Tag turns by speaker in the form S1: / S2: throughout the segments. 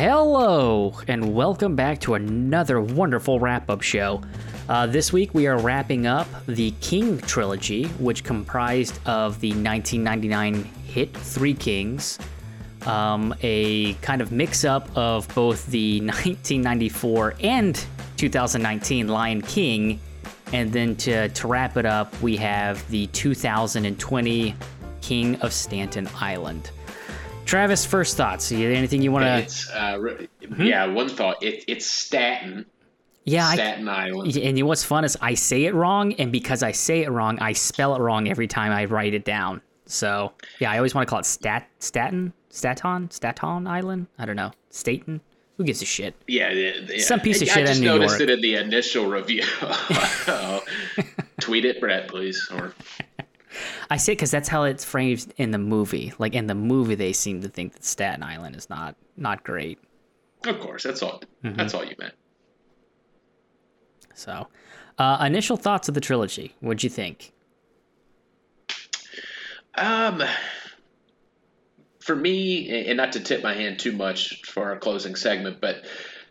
S1: Hello, and welcome back to another wonderful wrap up show. Uh, this week we are wrapping up the King trilogy, which comprised of the 1999 hit Three Kings, um, a kind of mix up of both the 1994 and 2019 Lion King, and then to, to wrap it up, we have the 2020 King of Staten Island. Travis, first thoughts. Anything you want to?
S2: Uh, re- yeah. One thought. It, it's Staten.
S1: Yeah, I-
S2: Staten Island.
S1: And you know what's fun is I say it wrong, and because I say it wrong, I spell it wrong every time I write it down. So yeah, I always want to call it Stat Staten Staton Staton Island. I don't know Staten. Who gives a shit?
S2: Yeah, yeah.
S1: Some piece of
S2: I
S1: shit in
S2: just
S1: New
S2: noticed
S1: York.
S2: it in the initial review. Tweet it, Brett, please. Or
S1: I say because that's how it's framed in the movie. Like in the movie, they seem to think that Staten Island is not not great.
S2: of course, that's all.
S1: Mm-hmm.
S2: That's all you meant.
S1: So, uh, initial thoughts of the trilogy. What'd you think?
S2: Um, for me, and not to tip my hand too much for our closing segment, but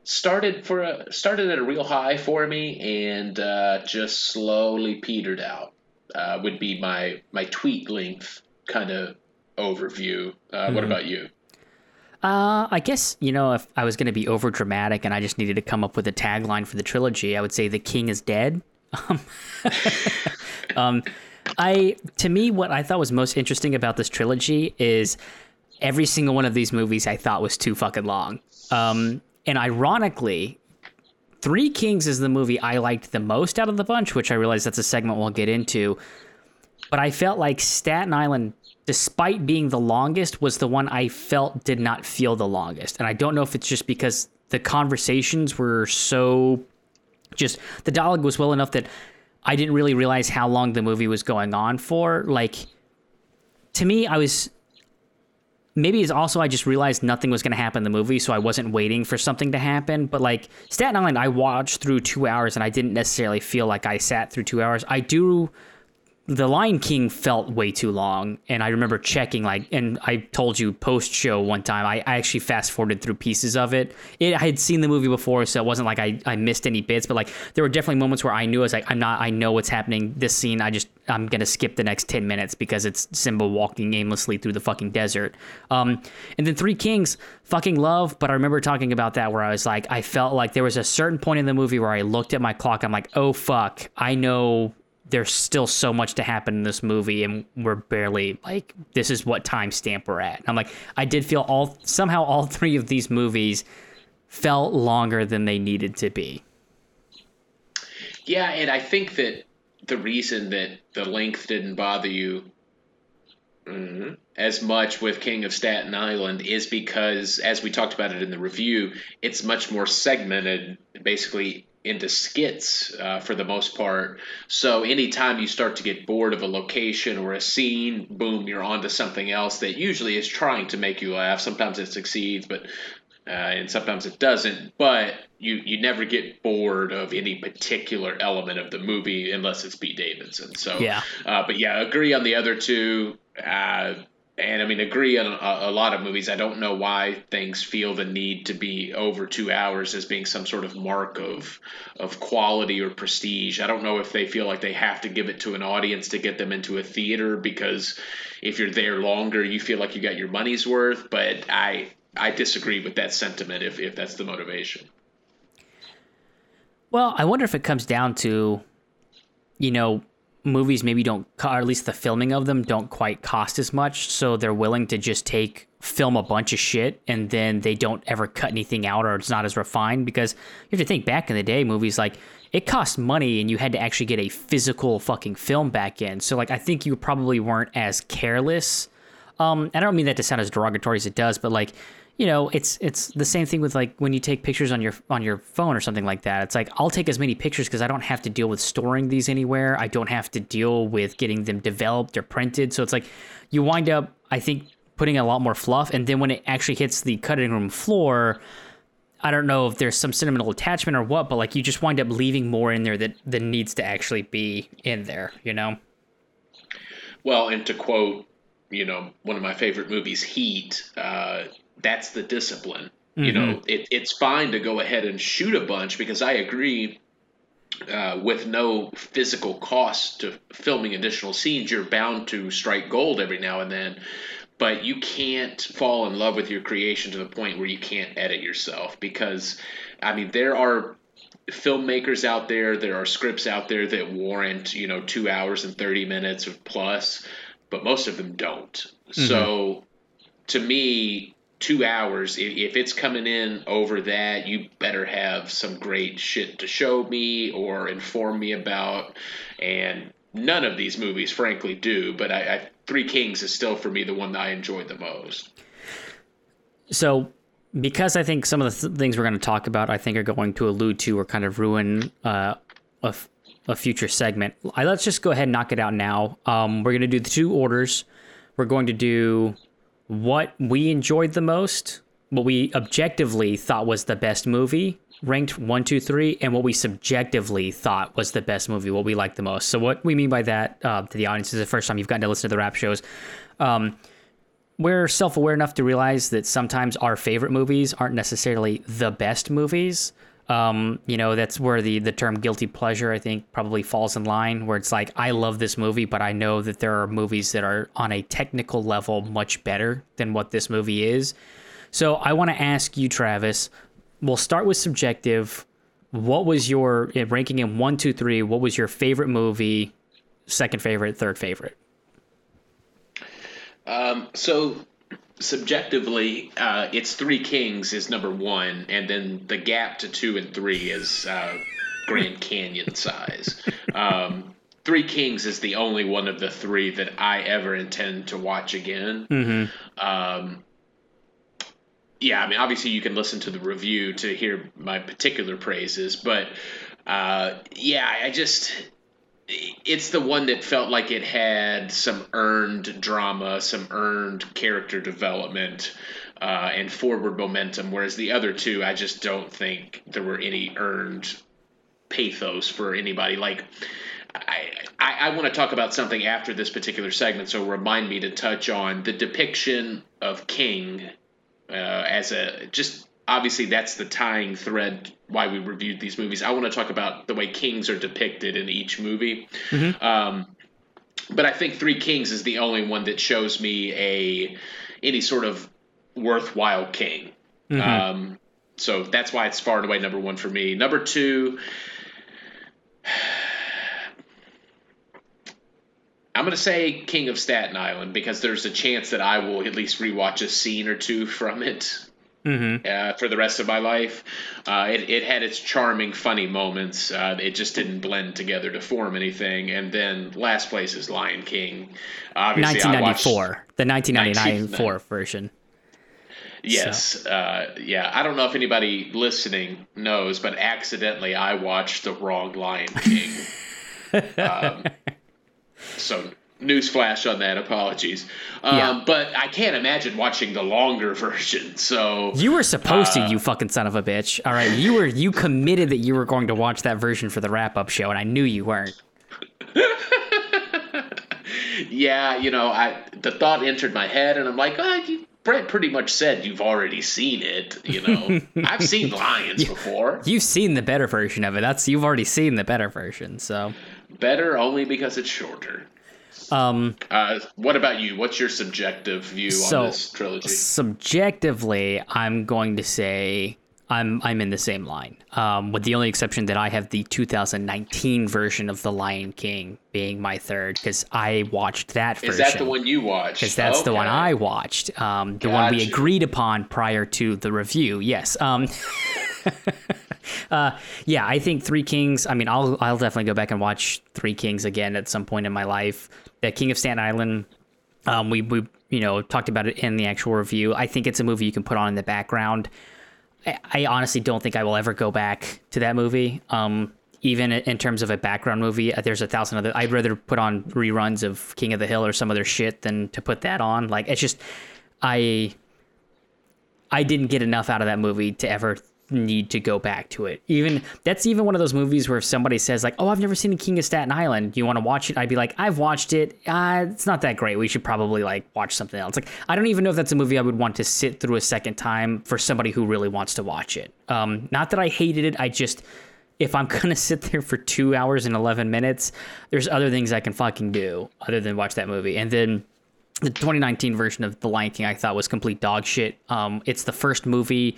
S2: started for a started at a real high for me and uh, just slowly petered out. Uh, would be my my tweet length kind of overview. Uh, What about you?
S1: Uh, I guess you know if I was going to be over dramatic and I just needed to come up with a tagline for the trilogy, I would say the king is dead. Um, um, I to me, what I thought was most interesting about this trilogy is every single one of these movies I thought was too fucking long. Um, and ironically, Three Kings is the movie I liked the most out of the bunch, which I realize that's a segment we'll get into. But I felt like Staten Island, despite being the longest, was the one I felt did not feel the longest. And I don't know if it's just because the conversations were so just the dialogue was well enough that I didn't really realize how long the movie was going on for. Like to me, I was maybe it's also I just realized nothing was going to happen in the movie, so I wasn't waiting for something to happen. But like Staten Island, I watched through two hours and I didn't necessarily feel like I sat through two hours. I do. The Lion King felt way too long, and I remember checking like, and I told you post show one time. I, I actually fast forwarded through pieces of it. it. I had seen the movie before, so it wasn't like I, I missed any bits. But like, there were definitely moments where I knew I was like, I'm not. I know what's happening. This scene, I just I'm gonna skip the next ten minutes because it's Simba walking aimlessly through the fucking desert. Um, and then Three Kings, fucking love. But I remember talking about that where I was like, I felt like there was a certain point in the movie where I looked at my clock. I'm like, oh fuck, I know there's still so much to happen in this movie and we're barely like this is what time stamp we're at. I'm like, I did feel all somehow all three of these movies felt longer than they needed to be.
S2: Yeah, and I think that the reason that the length didn't bother you mhm, as much with King of Staten Island is because, as we talked about it in the review, it's much more segmented, basically into skits uh, for the most part. So anytime you start to get bored of a location or a scene, boom, you're onto something else that usually is trying to make you laugh. Sometimes it succeeds, but uh, and sometimes it doesn't. But you you never get bored of any particular element of the movie unless it's Pete Davidson. So
S1: Yeah.
S2: uh, but yeah, agree on the other two. Uh, and I mean, agree on a, a lot of movies. I don't know why things feel the need to be over two hours as being some sort of mark of of quality or prestige. I don't know if they feel like they have to give it to an audience to get them into a theater because if you're there longer, you feel like you got your money's worth. But I I disagree with that sentiment if if that's the motivation.
S1: Well, I wonder if it comes down to, you know, movies maybe don't, or at least the filming of them don't quite cost as much, so they're willing to just take film a bunch of shit and then they don't ever cut anything out or it's not as refined because you have to think back in the day movies like it cost money and you had to actually get a physical fucking film back in. So like i think you probably weren't as careless. Um i don't mean that to sound as derogatory as it does but like you know it's it's the same thing with like when you take pictures on your on your phone or something like that it's like i'll take as many pictures because i don't have to deal with storing these anywhere. I don't have to deal with getting them developed or printed. So it's like you wind up i think putting a lot more fluff and then when it actually hits the cutting room floor i don't know if there's some sentimental attachment or what but like you just wind up leaving more in there that that needs to actually be in there you know?
S2: Well, and to quote, you know, one of my favorite movies, Heat, uh, that's the discipline. Mm-hmm. You know, it, it's fine to go ahead and shoot a bunch because I agree. Uh, with no physical cost to filming additional scenes, you're bound to strike gold every now and then. But you can't fall in love with your creation to the point where you can't edit yourself because, I mean, there are filmmakers out there, there are scripts out there that warrant, you know, two hours and 30 minutes of plus, but most of them don't. Mm-hmm. So to me, two hours, if it's coming in over that, you better have some great shit to show me or inform me about. And none of these movies, frankly, do, but I, I Three Kings is still for me the one that I enjoyed the most.
S1: So because I think some of the th- things we're going to talk about, I think are going to allude to or kind of ruin uh, a, f- a future segment. I, let's just go ahead and knock it out now. Um, we're going to do the two orders. We're going to do what we enjoyed the most, what we objectively thought was the best movie, ranked one, two, three, and what we subjectively thought was the best movie, what we liked the most. So, what we mean by that uh, to the audience is the first time you've gotten to listen to the wrap shows. Um, we're self aware enough to realize that sometimes our favorite movies aren't necessarily the best movies. Um, you know, that's where the, the term guilty pleasure, I think, probably falls in line, where it's like, I love this movie, but I know that there are movies that are on a technical level much better than what this movie is. So I want to ask you, Travis, we'll start with subjective. What was your ranking in one, two, three? What was your favorite movie, second favorite, third favorite?
S2: Um, so subjectively, uh, it's Three Kings is number one, and then the gap to two and three is uh, Grand Canyon size. Um, three Kings is the only one of the three that I ever intend to watch again.
S1: Mm-hmm.
S2: Um, yeah, I mean, obviously you can listen to the review to hear my particular praises, but uh, yeah, I just it's the one that felt like it had some earned drama, some earned character development, uh, and forward momentum. Whereas the other two, I just don't think there were any earned pathos for anybody. Like, I, I, I want to talk about something after this particular segment, so remind me to touch on the depiction of King uh, as a just obviously that's the tying thread why we reviewed these movies. I want to talk about the way kings are depicted in each movie. Mm-hmm. Um, but I think Three Kings is the only one that shows me a any sort of worthwhile king. Mm-hmm. Um, so that's why it's far and away number one for me. Number two, I'm going to say King of Staten Island because there's a chance that I will at least rewatch a scene or two from it
S1: mm-hmm.
S2: uh, for the rest of my life. Uh, it, it had its charming, funny moments. Uh, it just didn't blend together to form anything. And then last place is Lion King.
S1: Obviously, 1994, the 1994 version.
S2: Yes, so. uh, yeah. I don't know if anybody listening knows, but accidentally I watched the wrong Lion King. um, so newsflash on that. Apologies. Um, yeah. But I can't imagine watching the longer version. So
S1: you were supposed uh, to, you fucking son of a bitch. All right, you were you committed that you were going to watch that version for the wrap up show, and I knew you weren't.
S2: yeah, you know, I the thought entered my head, and I'm like, oh, you, Brett pretty much said you've already seen it. You know, I've seen Lions you, before.
S1: You've seen the better version of it. That's you've already seen the better version. So
S2: better only because it's shorter.
S1: Um,
S2: uh, what about you? What's your subjective view so, on this trilogy?
S1: Subjectively, I'm going to say I'm I'm in the same line, um, with the only exception that I have the 2019 version of The Lion King being my third because I watched that version.
S2: Is that the one you watched?
S1: Because that's okay. the one I watched. Um, the gotcha. one we agreed upon prior to the review. Yes. Um, uh, yeah, I think Three Kings. I mean, I'll I'll definitely go back and watch Three Kings again at some point in my life. The King of Staten Island. Um, we we you know talked about it in the actual review. I think it's a movie you can put on in the background. I, I honestly don't think I will ever go back to that movie. Um, even in terms of a background movie, uh, there's a thousand other. I'd rather put on reruns of King of the Hill or some other shit than to put that on. Like it's just, I, I didn't get enough out of that movie to ever need to go back to it. Even that's even one of those movies where if somebody says like, "Oh, I've never seen The King of Staten Island. You want to watch it?" I'd be like, "I've watched it. Uh, it's not that great. We should probably like watch something else." Like, I don't even know if that's a movie I would want to sit through a second time for somebody who really wants to watch it. Um, not that I hated it. I just if I'm gonna sit there for two hours and eleven minutes, there's other things I can fucking do other than watch that movie. And then the 2019 version of The Lion King I thought was complete dog shit. Um, it's the first movie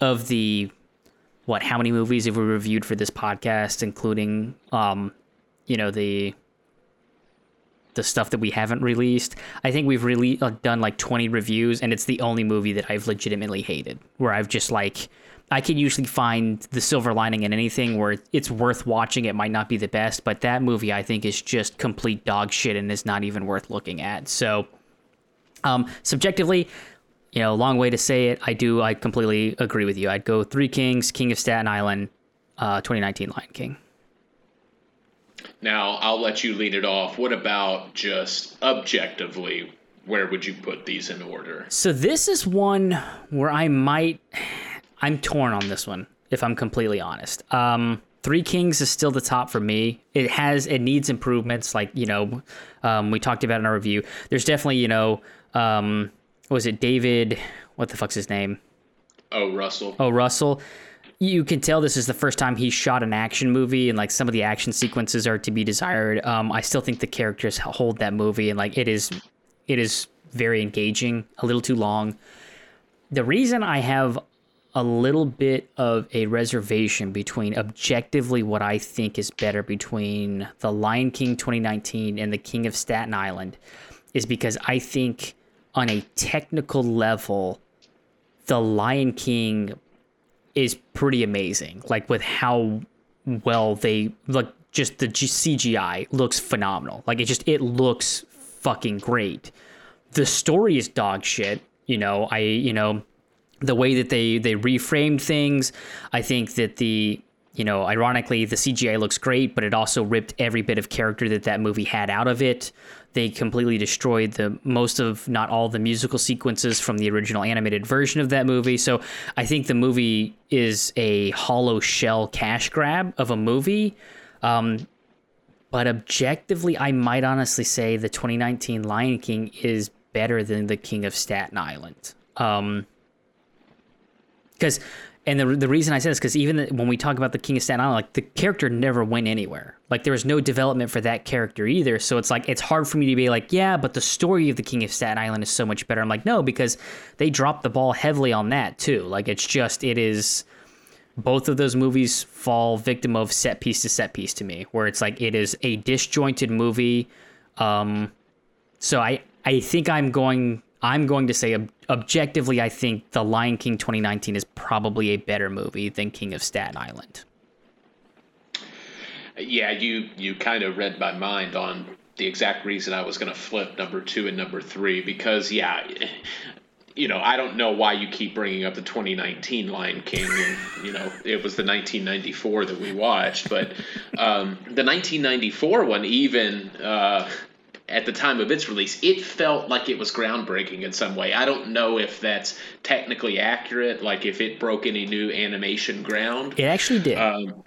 S1: of the what? How many movies have we reviewed for this podcast, including um, you know the the stuff that we haven't released. I think we've really uh, done like 20 reviews, and it's the only movie that I've legitimately hated. Where I've just like I can usually find the silver lining in anything where it's worth watching. It might not be the best, but that movie I think is just complete dog shit and is not even worth looking at. So, um, subjectively, you know, long way to say it. I do. I completely agree with you. I'd go Three Kings, King of Staten Island, uh, 2019 Lion King.
S2: Now I'll let you lead it off. What about just objectively? Where would you put these in order?
S1: So this is one where I might I'm torn on this one, if I'm completely honest. Um, Three Kings is still the top for me. It has it needs improvements, like you know, um, we talked about in our review. There's definitely you know, um, was it David? What the fuck's his name?
S2: Oh, Russell.
S1: Oh, Russell. You can tell this is the first time he shot an action movie, and like some of the action sequences are to be desired. Um, I still think the characters hold that movie, and like it is, it is very engaging. A little too long. The reason I have a little bit of a reservation between objectively what I think is better between The Lion King 2019 and The King of Staten Island is because I think on a technical level, The Lion King is pretty amazing. Like with how well they look, just the CGI looks phenomenal. Like it just, it looks fucking great. The story is dog shit. You know, I, you know, the way that they they reframed things. I think that the you know, ironically, the CGI looks great, but it also ripped every bit of character that that movie had out of it. They completely destroyed the most of, not all, the musical sequences from the original animated version of that movie. So I think the movie is a hollow shell cash grab of a movie. Um, but objectively, I might honestly say the 2019 Lion King is better than the King of Staten Island. Um, because and the, the reason I say this because even the, when we talk about the King of Staten Island, like the character never went anywhere. Like there was no development for that character either. So it's like it's hard for me to be like, yeah, but the story of the King of Staten Island is so much better. I'm like, no, because they dropped the ball heavily on that too. Like it's just it is. Both of those movies fall victim of set piece to set piece to me, where it's like it is a disjointed movie. Um, so I I think I'm going I'm going to say ob- objectively, I think The Lion King 2019 is probably a better movie than King of Staten Island.
S2: Yeah, you you kind of read my mind on the exact reason I was going to flip number two and number three because yeah, you know I don't know why you keep bringing up the 2019 Lion King and you know it was the 1994 that we watched, but um, the 1994 one even. Uh, at the time of its release, it felt like it was groundbreaking in some way. I don't know if that's technically accurate, like if it broke any new animation ground.
S1: It actually did. Um,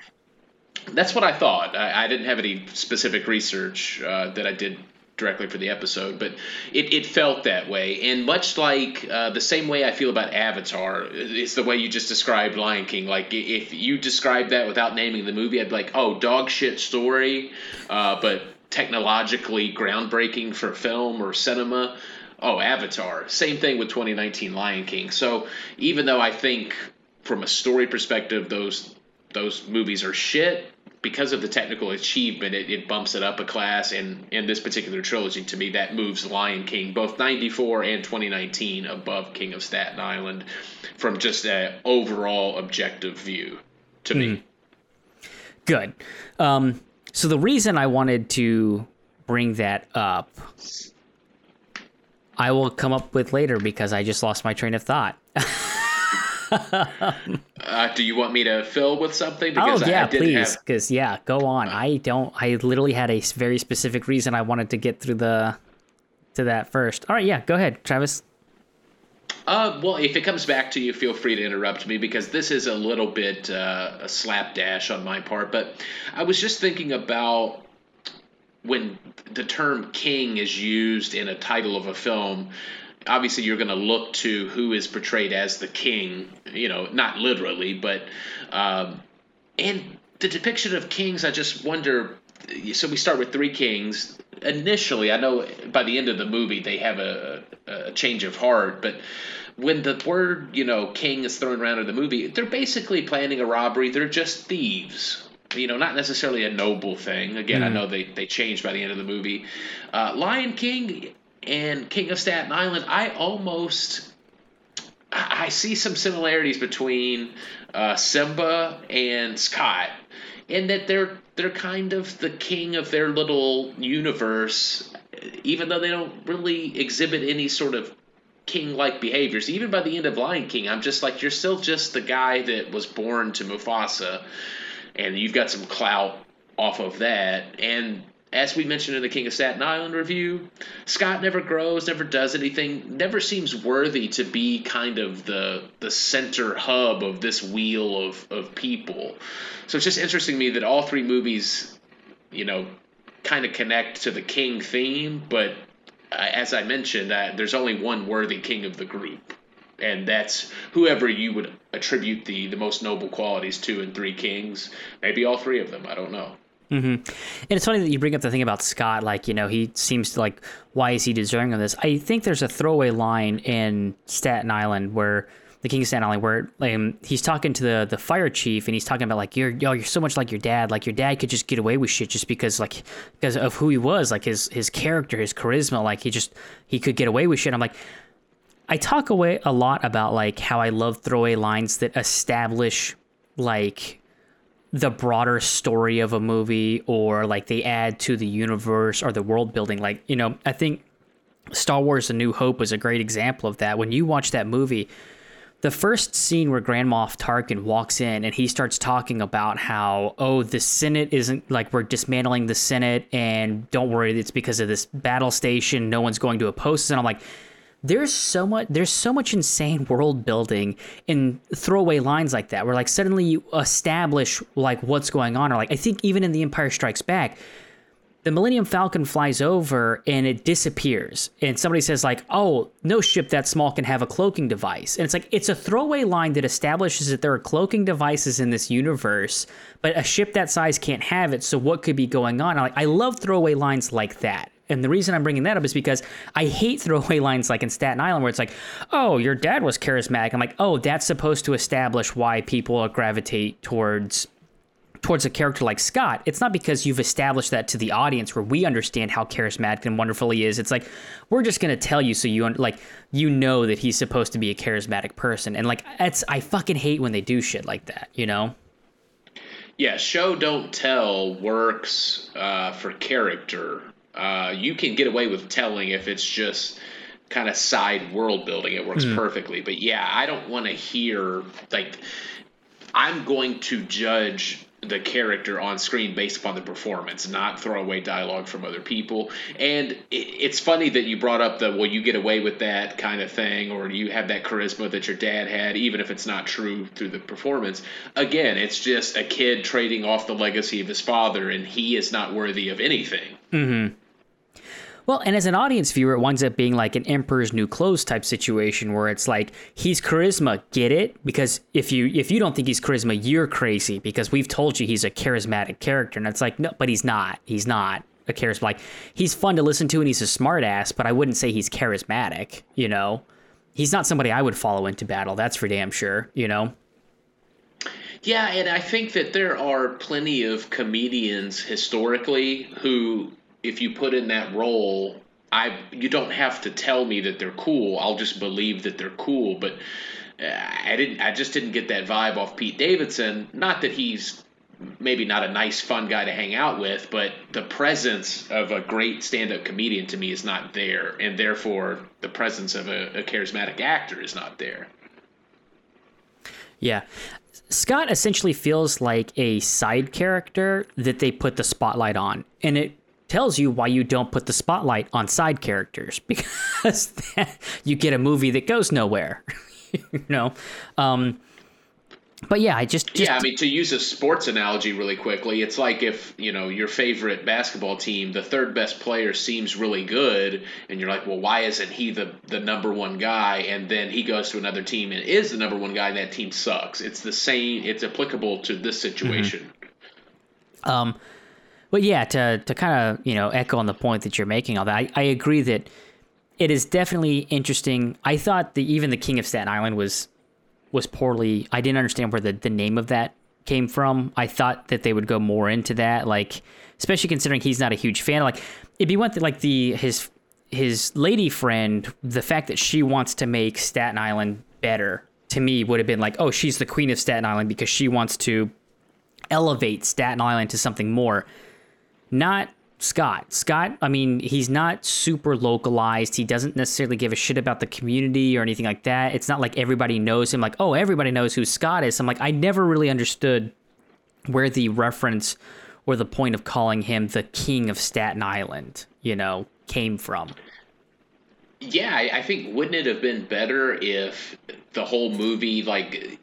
S2: that's what I thought. I, I, didn't have any specific research uh, that I did directly for the episode, but it, it felt that way. And much like uh, the same way I feel about Avatar, it's the way you just described Lion King. Like if you described that without naming the movie, I'd be like, oh, dog shit story, uh, but technologically groundbreaking for film or cinema. Oh, Avatar. Same thing with 2019 Lion King. So even though I think from a story perspective those those movies are shit, because of the technical achievement, it, it bumps it up a class. And in this particular trilogy, to me, that moves Lion King, both 94 and 2019, above King of Staten Island from just an overall objective view to mm. me.
S1: Hmm. Good. Um, so the reason I wanted to bring that up, I will come up with later because I just lost my train of thought.
S2: uh, do you want me to fill with something?
S1: Because oh yeah, I, I please. Because have... yeah, go on. I don't. I literally had a very specific reason I wanted to get through the to that first. All right, yeah, go ahead, Travis.
S2: Uh, well, if it comes back to you, feel free to interrupt me because this is a little bit uh, a slapdash on my part. But I was just thinking about when the term king is used in a title of a film. Obviously, you're going to look to who is portrayed as the king. You know, not literally, but um, and the depiction of kings. I just wonder. So we start with three kings initially, I know by the end of the movie they have a, a change of heart, but when the word you know king is thrown around in the movie, they're basically planning a robbery. They're just thieves. You know, not necessarily a noble thing. Again, mm. I know they they changed by the end of the movie. Uh, Lion King and King of Staten Island, I almost I see some similarities between uh, Simba and Scott in that they're they're kind of the king of their little universe, even though they don't really exhibit any sort of king-like behaviors. Even by the end of Lion King, I'm just like you're still just the guy that was born to Mufasa, and you've got some clout off of that. And as we mentioned in the King of Staten Island review, Scott never grows, never does anything, never seems worthy to be kind of the the center hub of this wheel of, of people. So it's just interesting to me that all three movies, you know, kind of connect to the king theme, but uh, as I mentioned, uh, there's only one worthy king of the group, and that's whoever you would attribute the the most noble qualities to in Three Kings. Maybe all three of them. I don't know.
S1: Mm-hmm. And it's funny that you bring up the thing about Scott. Like, you know, he seems to like, why is he deserving of this? I think there's a throwaway line in Staten Island where the King of Staten Island, where um, he's talking to the the fire chief and he's talking about like, you're yo, you're so much like your dad. Like your dad could just get away with shit just because like because of who he was, like his his character, his charisma. Like he just he could get away with shit. I'm like. I talk away a lot about like how I love throwaway lines that establish like the broader story of a movie or like they add to the universe or the world building. Like, you know, I think Star Wars A New Hope was a great example of that. When you watch that movie, the first scene where Grand Moff Tarkin walks in and he starts talking about how, oh, the Senate isn't like we're dismantling the Senate and don't worry, it's because of this battle station. No one's going to oppose us. And I'm like, there's so much there's so much insane world building in throwaway lines like that where like suddenly you establish like what's going on or like I think even in the Empire Strikes Back the Millennium Falcon flies over and it disappears. And somebody says, like, oh, no ship that small can have a cloaking device. And it's like, it's a throwaway line that establishes that there are cloaking devices in this universe, but a ship that size can't have it. So what could be going on? Like, I love throwaway lines like that. And the reason I'm bringing that up is because I hate throwaway lines like in Staten Island where it's like, oh, your dad was charismatic. I'm like, oh, that's supposed to establish why people gravitate towards towards a character like Scott. It's not because you've established that to the audience where we understand how charismatic and wonderful he is. It's like we're just going to tell you so you like you know that he's supposed to be a charismatic person. And like it's I fucking hate when they do shit like that, you know?
S2: Yeah, show don't tell works uh, for character uh, you can get away with telling if it's just kind of side world building. It works mm. perfectly. But yeah, I don't want to hear like I'm going to judge the character on screen based upon the performance, not throw away dialogue from other people. And it, it's funny that you brought up the well, you get away with that kind of thing, or you have that charisma that your dad had, even if it's not true through the performance. Again, it's just a kid trading off the legacy of his father, and he is not worthy of anything.
S1: Mm-hmm. Well, and as an audience viewer, it winds up being like an Emperor's New Clothes type situation where it's like he's charisma, get it? Because if you if you don't think he's charisma, you're crazy because we've told you he's a charismatic character, and it's like no, but he's not. He's not a charisma. Like he's fun to listen to and he's a smartass, but I wouldn't say he's charismatic. You know, he's not somebody I would follow into battle. That's for damn sure. You know.
S2: Yeah, and I think that there are plenty of comedians historically who if you put in that role, I you don't have to tell me that they're cool. I'll just believe that they're cool. But uh, I didn't. I just didn't get that vibe off Pete Davidson. Not that he's maybe not a nice, fun guy to hang out with, but the presence of a great stand-up comedian to me is not there, and therefore the presence of a, a charismatic actor is not there.
S1: Yeah. Scott essentially feels like a side character that they put the spotlight on. And it tells you why you don't put the spotlight on side characters because you get a movie that goes nowhere. you know, um, but yeah, I just, just,
S2: yeah. I mean, to use a sports analogy really quickly, it's like if you know your favorite basketball team, the third best player seems really good, and you're like, well, why isn't he the the number one guy? And then he goes to another team and is the number one guy, and that team sucks. It's the same. It's applicable to this situation.
S1: Mm-hmm. Um, but yeah, to to kind of you know echo on the point that you're making, all that I, I agree that it is definitely interesting. I thought that even the King of Staten Island was was poorly. I didn't understand where the, the name of that came from. I thought that they would go more into that, like especially considering he's not a huge fan. Like it'd be one like the his his lady friend, the fact that she wants to make Staten Island better to me would have been like, oh, she's the queen of Staten Island because she wants to elevate Staten Island to something more. Not Scott. Scott, I mean, he's not super localized. He doesn't necessarily give a shit about the community or anything like that. It's not like everybody knows him, like, oh, everybody knows who Scott is. I'm like, I never really understood where the reference or the point of calling him the king of Staten Island, you know, came from.
S2: Yeah, I think wouldn't it have been better if the whole movie, like,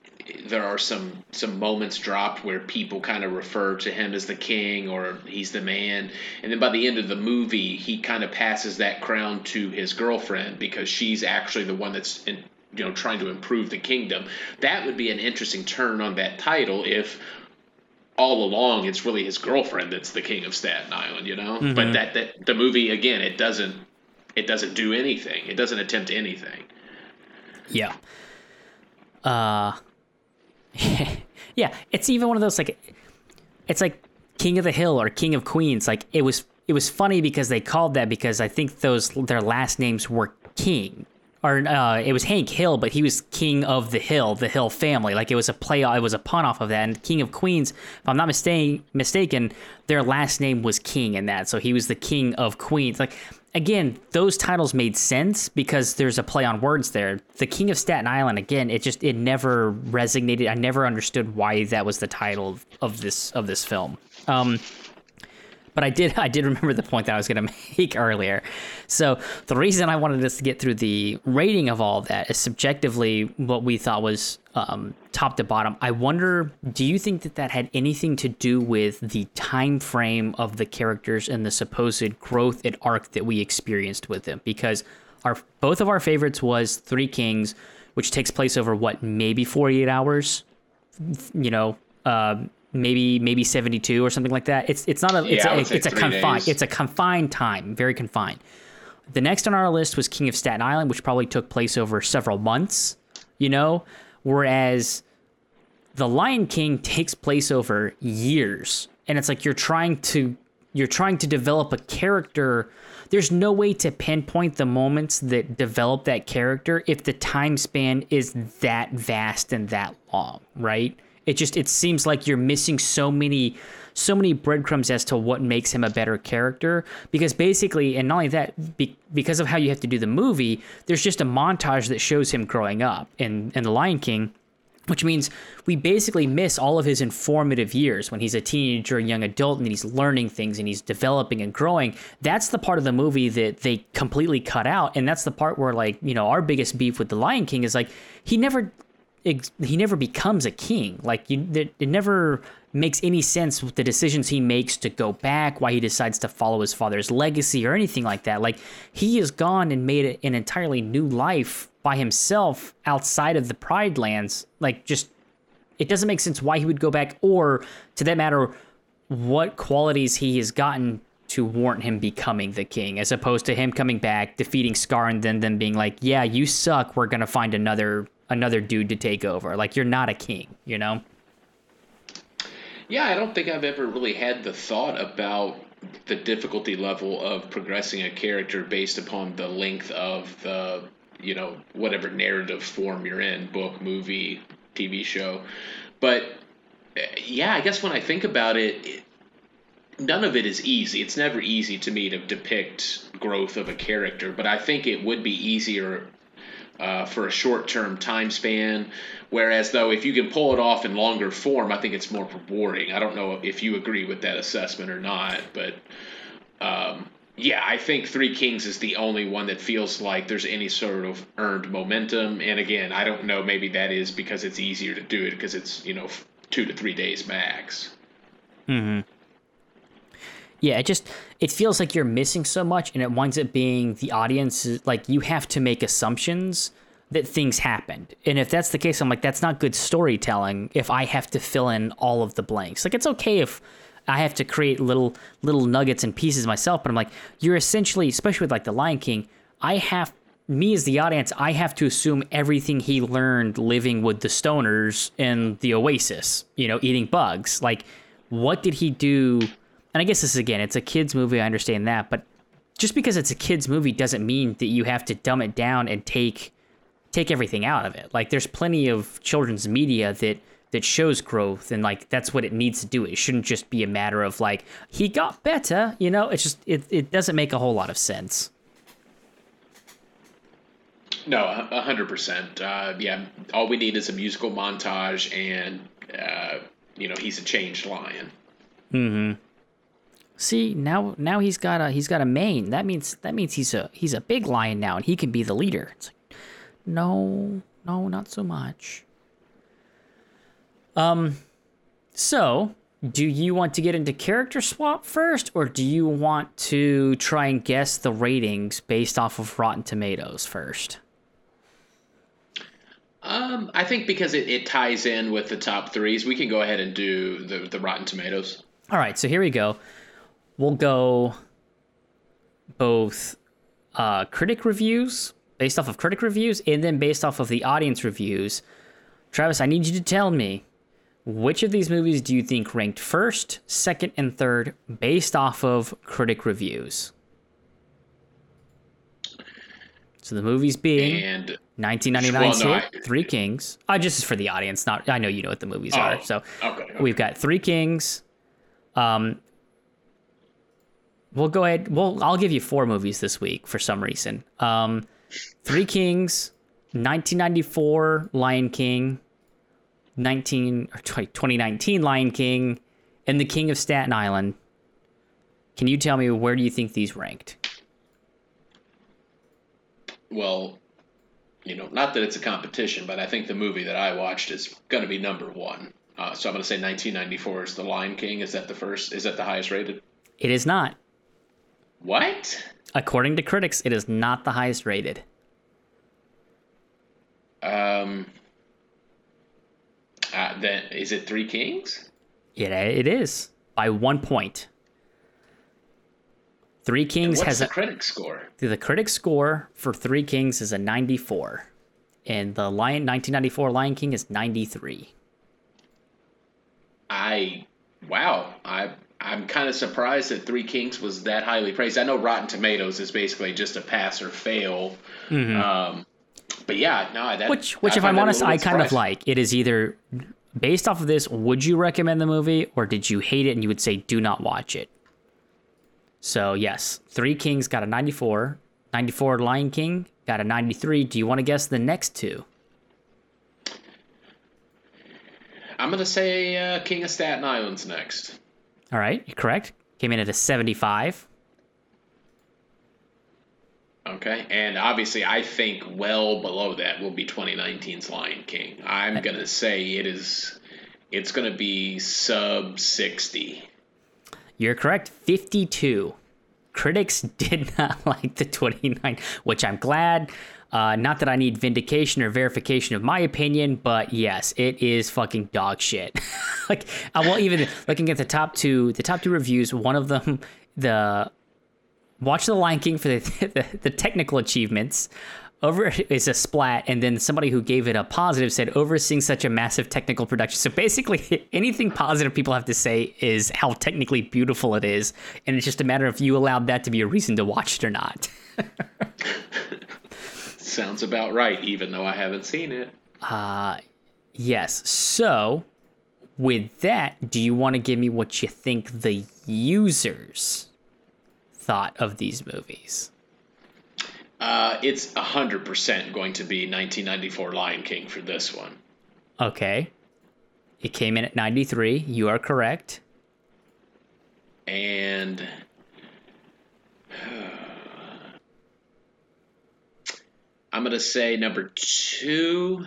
S2: there are some some moments dropped where people kind of refer to him as the king or he's the man. And then by the end of the movie he kind of passes that crown to his girlfriend because she's actually the one that's in, you know trying to improve the kingdom. That would be an interesting turn on that title if all along it's really his girlfriend that's the king of Staten Island you know? Mm-hmm. but that that the movie again it doesn't it doesn't do anything. It doesn't attempt anything.
S1: Yeah. Uh yeah, it's even one of those like it's like King of the Hill or King of Queens. Like it was it was funny because they called that because I think those their last names were King. Or uh, it was Hank Hill, but he was King of the Hill, the Hill family. Like it was a play, it was a pun off of that. And King of Queens, if I'm not mistaken, mistaken, their last name was King in that, so he was the King of Queens. Like again, those titles made sense because there's a play on words there. The King of Staten Island, again, it just it never resonated. I never understood why that was the title of this of this film. Um, but I did I did remember the point that I was going to make earlier. So the reason I wanted us to get through the rating of all of that is subjectively what we thought was um, top to bottom. I wonder, do you think that that had anything to do with the time frame of the characters and the supposed growth and arc that we experienced with them? Because our both of our favorites was Three Kings, which takes place over what maybe forty eight hours. You know. Uh, maybe maybe 72 or something like that. It's it's not a it's yeah, a, it's a confined days. it's a confined time, very confined. The next on our list was King of Staten Island, which probably took place over several months, you know, whereas The Lion King takes place over years. And it's like you're trying to you're trying to develop a character there's no way to pinpoint the moments that develop that character if the time span is that vast and that long, right? It just it seems like you're missing so many so many breadcrumbs as to what makes him a better character. Because basically and not only that be, because of how you have to do the movie there's just a montage that shows him growing up in in the lion king which means we basically miss all of his informative years when he's a teenager young adult and he's learning things and he's developing and growing. That's the part of the movie that they completely cut out. And that's the part where like you know our biggest beef with the lion king is like he never he never becomes a king. Like you, it never makes any sense with the decisions he makes to go back, why he decides to follow his father's legacy or anything like that. Like he has gone and made an entirely new life by himself outside of the Pride Lands. Like just it doesn't make sense why he would go back, or to that matter, what qualities he has gotten to warrant him becoming the king, as opposed to him coming back, defeating Scar, and then them being like, "Yeah, you suck. We're gonna find another another dude to take over. Like you're not a king, you know?
S2: Yeah, I don't think I've ever really had the thought about the difficulty level of progressing a character based upon the length of the, you know, whatever narrative form you're in, book, movie, TV show. But yeah, I guess when I think about it, it none of it is easy. It's never easy to me to depict growth of a character, but I think it would be easier uh, for a short term time span. Whereas, though, if you can pull it off in longer form, I think it's more rewarding. I don't know if you agree with that assessment or not, but. yeah, I think Three Kings is the only one that feels like there's any sort of earned momentum. And again, I don't know. Maybe that is because it's easier to do it because it's you know two to three days max.
S1: Hmm. Yeah, it just it feels like you're missing so much, and it winds up being the audience like you have to make assumptions that things happened. And if that's the case, I'm like, that's not good storytelling. If I have to fill in all of the blanks, like it's okay if I have to create little little nuggets and pieces myself. But I'm like, you're essentially, especially with like the Lion King, I have me as the audience, I have to assume everything he learned living with the stoners in the Oasis, you know, eating bugs. Like, what did he do? And I guess this is again, it's a kids movie. I understand that, but just because it's a kids movie doesn't mean that you have to dumb it down and take take everything out of it. Like, there's plenty of children's media that that shows growth and like that's what it needs to do. It shouldn't just be a matter of like he got better, you know? It's just it it doesn't make a whole lot of sense.
S2: No, a hundred percent. Uh, yeah, all we need is a musical montage, and uh, you know he's a changed lion.
S1: Hmm. See now, now he's got a he's got a mane. That means that means he's a he's a big lion now, and he can be the leader. It's like, no, no, not so much. Um, so do you want to get into character swap first, or do you want to try and guess the ratings based off of Rotten Tomatoes first?
S2: Um, I think because it, it ties in with the top threes, we can go ahead and do the, the Rotten Tomatoes.
S1: All right, so here we go. We'll go both uh, critic reviews based off of critic reviews and then based off of the audience reviews. Travis, I need you to tell me which of these movies do you think ranked first, second, and third based off of critic reviews? So the movies being and 1999 well, no, Three Kings. I uh, just is for the audience. Not I know you know what the movies oh, are. So okay, okay. we've got Three Kings. Um, we'll go ahead. Well, I'll give you four movies this week for some reason. Um, Three Kings, 1994 Lion King, 19 or 2019 Lion King, and The King of Staten Island. Can you tell me where do you think these ranked?
S2: Well, you know, not that it's a competition, but I think the movie that I watched is going to be number one. Uh, so I'm going to say 1994 is The Lion King. Is that the first? Is that the highest rated?
S1: It is not.
S2: What?
S1: According to critics, it is not the highest rated.
S2: Um, uh, then is it Three Kings?
S1: Yeah, it is by one point. Three Kings
S2: has
S1: the
S2: a critic score.
S1: The critic score for Three Kings is a 94, and the Lion 1994 Lion King is 93.
S2: I wow, I I'm kind of surprised that Three Kings was that highly praised. I know Rotten Tomatoes is basically just a pass or fail. Mm-hmm. Um, but yeah, no, that
S1: which which I if I'm honest, I kind of like. It is either based off of this, would you recommend the movie or did you hate it and you would say do not watch it? So yes, Three Kings got a 94, 94 Lion King got a 93. Do you want to guess the next two?
S2: I'm gonna say uh, King of Staten Island's next.
S1: All right, you're correct. Came in at a 75.
S2: Okay, and obviously, I think well below that will be 2019's Lion King. I'm gonna say it is. It's gonna be sub 60.
S1: You're correct. 52. Critics did not like the 29, which I'm glad. Uh, not that I need vindication or verification of my opinion, but yes, it is fucking dog shit. like, I will even looking at the top two, the top two reviews. One of them, the watch the Lion King for the, the, the technical achievements. Over is a splat, and then somebody who gave it a positive said overseeing such a massive technical production. So basically, anything positive people have to say is how technically beautiful it is, and it's just a matter of you allowed that to be a reason to watch it or not.
S2: Sounds about right, even though I haven't seen it.
S1: Uh yes. So, with that, do you want to give me what you think the users thought of these movies?
S2: Uh, it's 100% going to be 1994 Lion King for this one.
S1: Okay. It came in at 93. You are correct.
S2: And I'm gonna say number two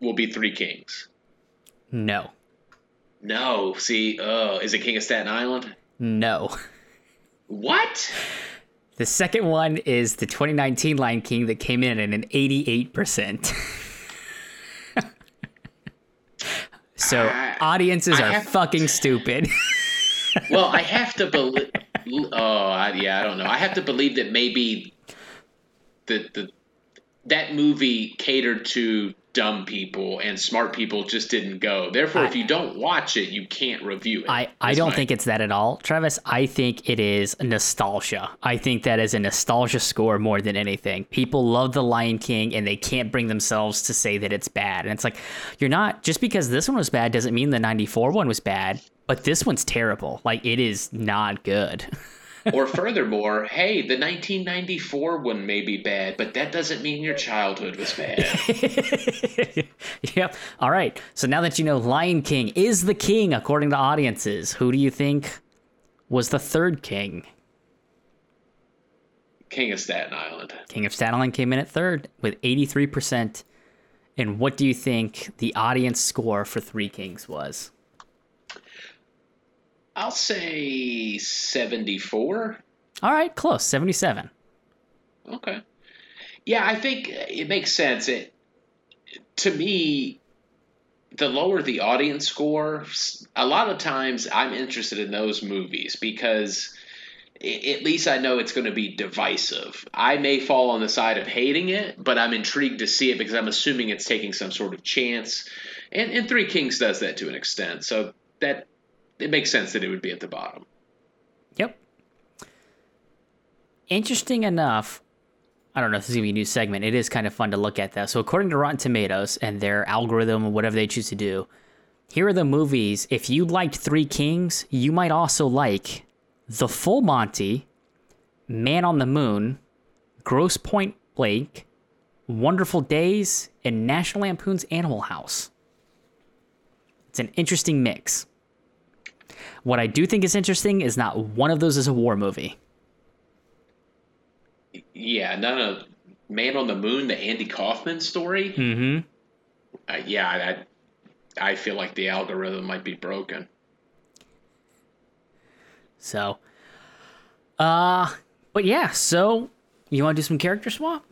S2: will be Three Kings.
S1: No.
S2: No, see, oh, is it King of Staten Island?
S1: No.
S2: What?
S1: The second one is the 2019 Lion King that came in at an 88%. so
S2: I-
S1: audiences
S2: I
S1: are fucking stupid.
S2: Well, I have to believe. Oh, I, yeah, I don't know. I have to believe that maybe the the that movie catered to dumb people and smart people just didn't go. Therefore, if you don't watch it, you can't review it.
S1: I, I don't
S2: my-
S1: think it's that at all, Travis. I think it is nostalgia. I think that is a nostalgia score more than anything. People love The Lion King and they can't bring themselves to say that it's bad. And it's like, you're not, just because this one was bad doesn't mean the 94 one was bad, but this one's terrible. Like, it is not good.
S2: or furthermore, hey, the 1994 one may be bad, but that doesn't mean your childhood was bad.
S1: yep. All right. So now that you know Lion King is the king according to audiences, who do you think was the third king?
S2: King of Staten Island.
S1: King of Staten Island came in at third with 83%. And what do you think the audience score for Three Kings was?
S2: I'll say 74.
S1: All right, close, 77.
S2: Okay. Yeah, I think it makes sense. It to me, the lower the audience score, a lot of times I'm interested in those movies because at least I know it's going to be divisive. I may fall on the side of hating it, but I'm intrigued to see it because I'm assuming it's taking some sort of chance. And, and Three Kings does that to an extent, so that it makes sense that it would be at the bottom.
S1: Yep. Interesting enough, I don't know if this is to be a new segment. It is kind of fun to look at, though. So, according to Rotten Tomatoes and their algorithm or whatever they choose to do, here are the movies. If you liked Three Kings, you might also like The Full Monty, Man on the Moon, Grosse Pointe Blank, Wonderful Days, and National Lampoon's Animal House. It's an interesting mix. What I do think is interesting is not one of those is a war movie.
S2: Yeah, none of Man on the Moon, the Andy Kaufman story.
S1: Mm-hmm.
S2: Uh, yeah, I, I feel like the algorithm might be broken.
S1: So, uh, but yeah. So, you want to do some character swap?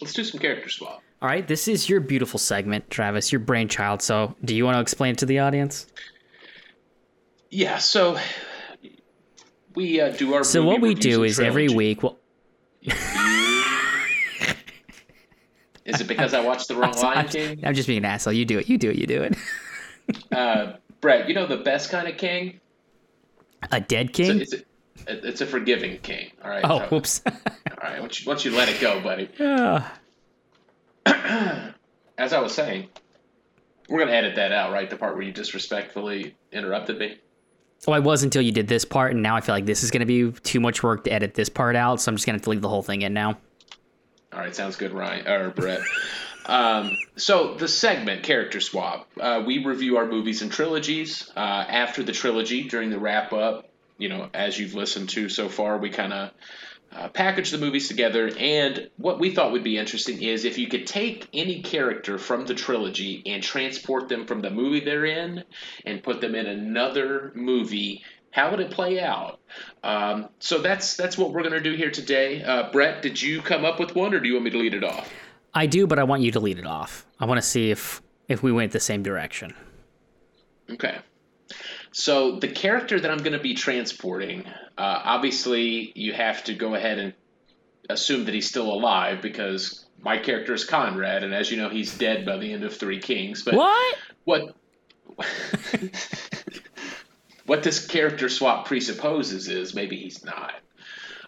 S2: Let's do some character swap.
S1: All right. This is your beautiful segment, Travis. Your brainchild. So, do you want to explain it to the audience?
S2: Yeah, so we uh, do our.
S1: So, what we do is every week. Well,
S2: Is it because I watched the wrong Lion
S1: I'm,
S2: King?
S1: I'm just being an asshole. You do it. You do it. You do it.
S2: Uh, Brett, you know the best kind of king.
S1: A dead
S2: It's
S1: king.
S2: a, it's a, it's a forgiving king. All right.
S1: oh,
S2: So-
S1: whoops.
S2: all right. Once you, once you let it go, buddy. As I was saying, we're gonna edit that out, right? The part where you disrespectfully interrupted me.
S1: Well, I was until you did this part, and now I feel like this is going to be too much work to edit this part out. So I'm just going to have to leave the whole thing in now.
S2: All right, sounds good, Ryan or Brett. um, so the segment character swap. Uh, we review our movies and trilogies. Uh, after the trilogy, during the wrap up, you know, as you've listened to so far, we kind of uh, package the movies together. And what we thought would be interesting is if you could take any character from the trilogy and transport them from the movie they're in and put them in another movie. How would it play out? Um, so that's that's what we're going to do here today. Uh, Brett, did you come up with one, or do you want me to lead it off?
S1: I do, but I want you to lead it off. I want to see if if we went the same direction.
S2: Okay. So the character that I'm going to be transporting, uh, obviously, you have to go ahead and assume that he's still alive because my character is Conrad, and as you know, he's dead by the end of Three Kings. But
S1: What?
S2: what what this character swap presupposes is maybe he's not.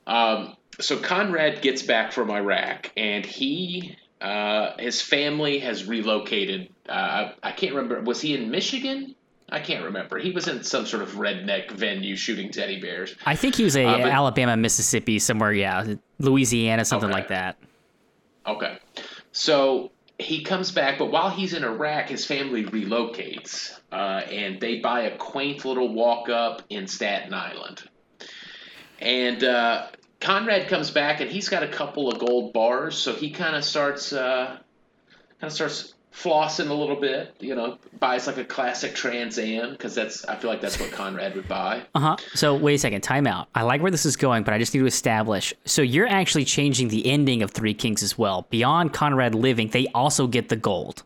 S2: Um, so Conrad gets back from Iraq, and he uh, his family has relocated. Uh, I, I can't remember. Was he in Michigan? I can't remember. He was in some sort of redneck venue shooting teddy bears.
S1: I think he was a
S2: Uh, but-
S1: Alabama, Mississippi, somewhere. Yeah, Louisiana, something
S2: Okay.
S1: like that.
S2: Okay. So he comes back, but while he's in Iraq, his family relocates, uh, and they buy a quaint little walk up in Staten Island. And uh, Conrad comes back and he's got a couple of gold bars, so he kind of starts uh, kind of starts flossing a little bit. You know, buys like a classic Trans Am because that's I feel like that's what Conrad would buy.
S1: Uh huh. So wait a second, time out. I like where this is going, but I just need to establish. So you're actually changing the ending of Three Kings as well. Beyond Conrad living, they also get the gold.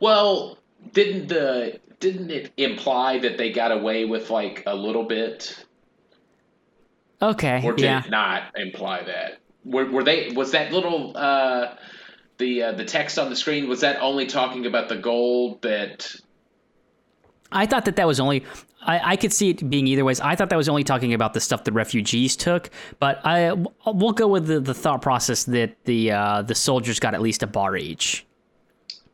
S2: Well, didn't the didn't it imply that they got away with like a little bit?
S1: Okay.
S2: Or did
S1: yeah.
S2: it not imply that? Were, were they? Was that little uh, the uh, the text on the screen? Was that only talking about the gold that?
S1: I thought that that was only. I, I could see it being either ways. I thought that was only talking about the stuff the refugees took, but I we'll go with the, the thought process that the uh, the soldiers got at least a bar each.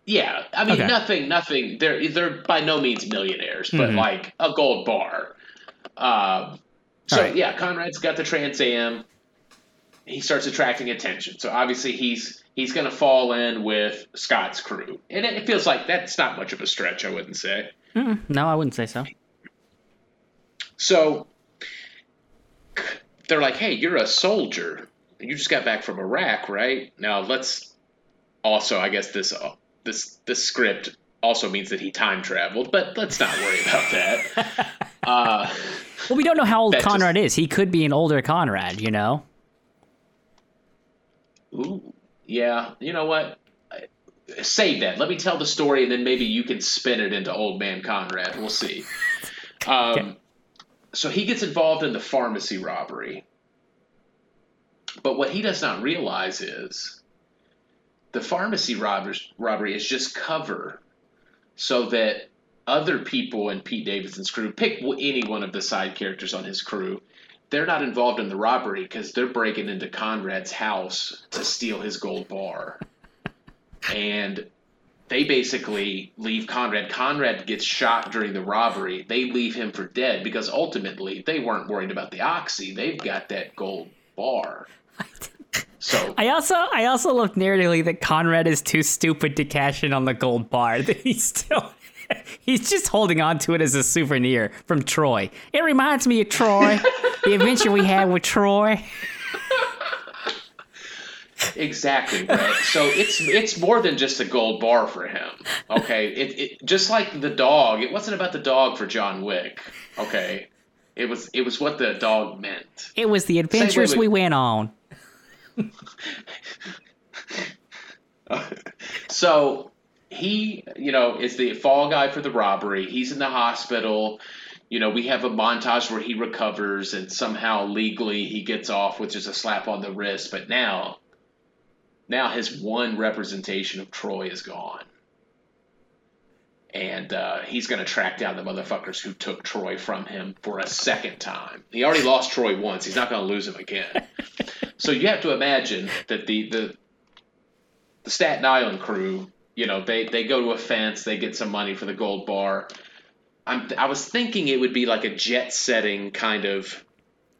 S2: Yeah, I mean
S1: Okay.
S2: nothing, nothing. They're they're by no means millionaires, but
S1: Mhm.
S2: like a gold bar. Um, so
S1: Alright.
S2: yeah, Conrad's got the Trans Am. He starts attracting attention, so obviously he's he's going to fall in with Scott's crew, and it, feels like that's not much of a stretch. I wouldn't say.
S1: Mm, no, I wouldn't say so.
S2: So they're like, "Hey, you're a soldier. You just got back from Iraq, right? Now let's also, I guess this uh, this this script also means that he time traveled, but let's not worry about that. Uh,
S1: Well, we don't know how old
S2: That just-
S1: Conrad is. He could be an older Conrad, you know.
S2: ooh, yeah, you know what? Save that. Let me tell the story, and then maybe you can spin it into Old Man Conrad. We'll see. Um,
S1: Okay.
S2: So he gets involved in the pharmacy robbery. But what he does not realize is the pharmacy robbers, robbery is just cover so that other people in Pete Davidson's crew, pick any one of the side characters on his crew, they're not involved in the robbery because they're breaking into Conrad's house to steal his gold bar. And they basically leave Conrad. Conrad gets shot during the robbery. They leave him for dead because ultimately they weren't worried about the oxy. They've got that gold bar. So
S1: I also I also love narratively that Conrad is too stupid to cash in on the gold bar. That he's still he's just holding on to it as a souvenir from Troy. It reminds me of Troy, the adventure we had with Troy.
S2: Exactly, Brett. So it's it's more than just a gold bar for him. Okay, it, it just like the dog. It wasn't about the dog for John Wick. Okay, it was it was what the dog meant.
S1: It was the adventures we went on.
S2: So he, you know, is the fall guy for the robbery. He's in the hospital. You know, we have a montage where he recovers and somehow legally he gets off with just a slap on the wrist. But now, now his one representation of Troy is gone. And uh, he's going to track down the motherfuckers who took Troy from him for a second time. He already lost Troy once. He's not going to lose him again. so you have to imagine that the, the the Staten Island crew, you know, they, they go to a fence, they get some money for the gold bar. I'm, I was thinking it would be like a jet setting kind of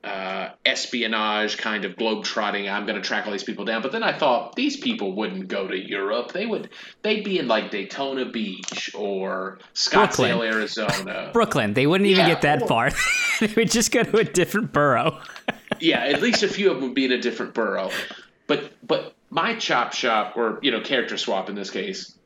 S2: uh, espionage, kind of globe trotting. I'm going to track all these people down. But then I thought these people wouldn't go to Europe. They would, they'd be in like Daytona Beach or Scottsdale,
S1: Brooklyn.
S2: Arizona.
S1: Brooklyn. They wouldn't even
S2: Yeah,
S1: get that
S2: or-
S1: far. they would just go to a different borough.
S2: yeah, at least a few of them would be in a different borough. But but my chop shop or you know character swap in this case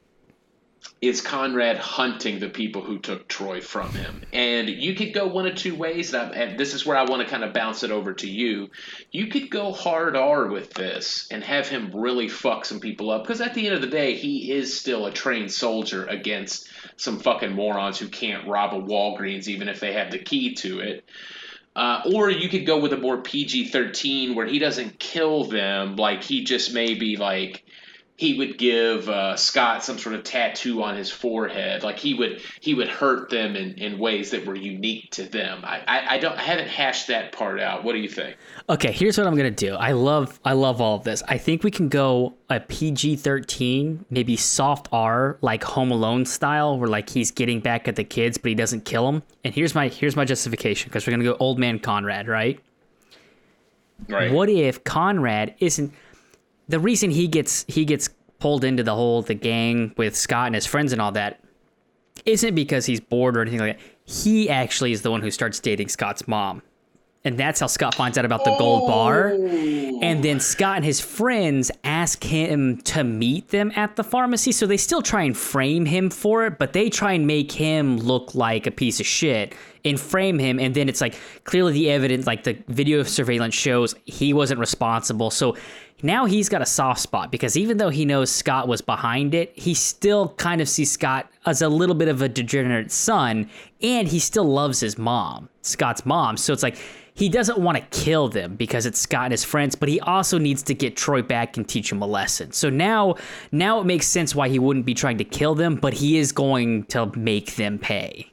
S2: is Conrad hunting the people who took Troy from him. And you could go one of two ways, and, and this is where I want to kind of bounce it over to you. You could go hard R with this and have him really fuck some people up, because at the end of the day, he is still a trained soldier against some fucking morons who can't rob a Walgreens even if they have the key to it. Uh, or you could go with a more PG 13 where he doesn't kill them, like he just maybe like he would give uh, Scott some sort of tattoo on his forehead, like he would he would hurt them in, in ways that were unique to them. I, I, I don't I haven't hashed that part out. What do you think?
S1: Okay, here's what I'm gonna do. I love I love all of this. I think we can go a PG thirteen, maybe soft R, like Home Alone style, where like he's getting back at the kids, but he doesn't kill them. And here's my here's my justification because we're gonna go old man Conrad, right?
S2: Right.
S1: What if Conrad isn't the reason he gets he gets pulled into the whole the gang with Scott and his friends and all that isn't because he's bored or anything like that. He actually is the one who starts dating Scott's mom. and that's how Scott finds out about the gold bar. Oh. And then Scott and his friends ask him to meet them at the pharmacy. So they still try and frame him for it, but they try and make him look like a piece of shit and frame him. And then it's like clearly the evidence, like the video surveillance shows he wasn't responsible. So now he's got a soft spot because even though he knows Scott was behind it, he still kind of sees Scott as a little bit of a degenerate son, and he still loves his mom, Scott's mom. So it's like he doesn't want to kill them because it's Scott and his friends, but he also needs to get Troy back and teach him a lesson. So now now it makes sense why he wouldn't be trying to kill them, but he is going to make them pay.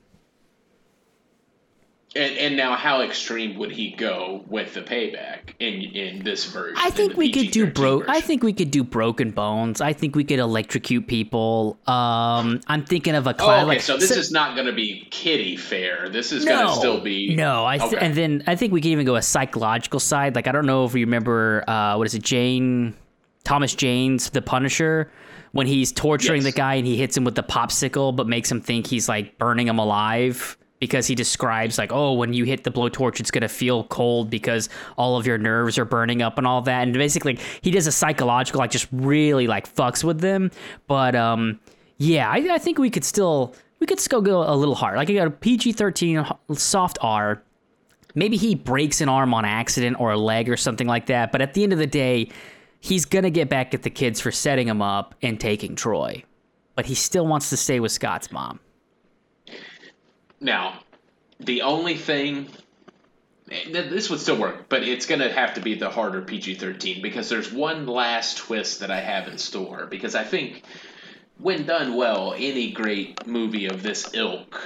S2: And, and now, how extreme would he go with the payback in in this version?
S1: I think we could do broke. I think we could do broken bones. I think we could electrocute people. Um, I'm thinking of a
S2: class. Oh, okay, like, so this so, is not going to be kitty fair. This is no, going to still be
S1: no. I th- okay. and then I think we can even go a psychological side. Like I don't know if you remember uh, what is it, Jane Thomas Jane's The Punisher when he's torturing yes. the guy and he hits him with the popsicle, but makes him think he's like burning him alive because he describes like, oh, when you hit the blowtorch, it's gonna feel cold because all of your nerves are burning up and all that. And basically, he does a psychological, like, just really like fucks with them. But um, yeah, I, I think we could still we could still go a little hard. Like, you got a PG thirteen soft R. Maybe he breaks an arm on accident or a leg or something like that. But at the end of the day, he's gonna get back at the kids for setting him up and taking Troy. But he still wants to stay with Scott's mom.
S2: Now, the only thing eh, this would still work, but it's going to have to be the harder PG 13 because there's one last twist that I have in store. Because I think, when done well, any great movie of this ilk,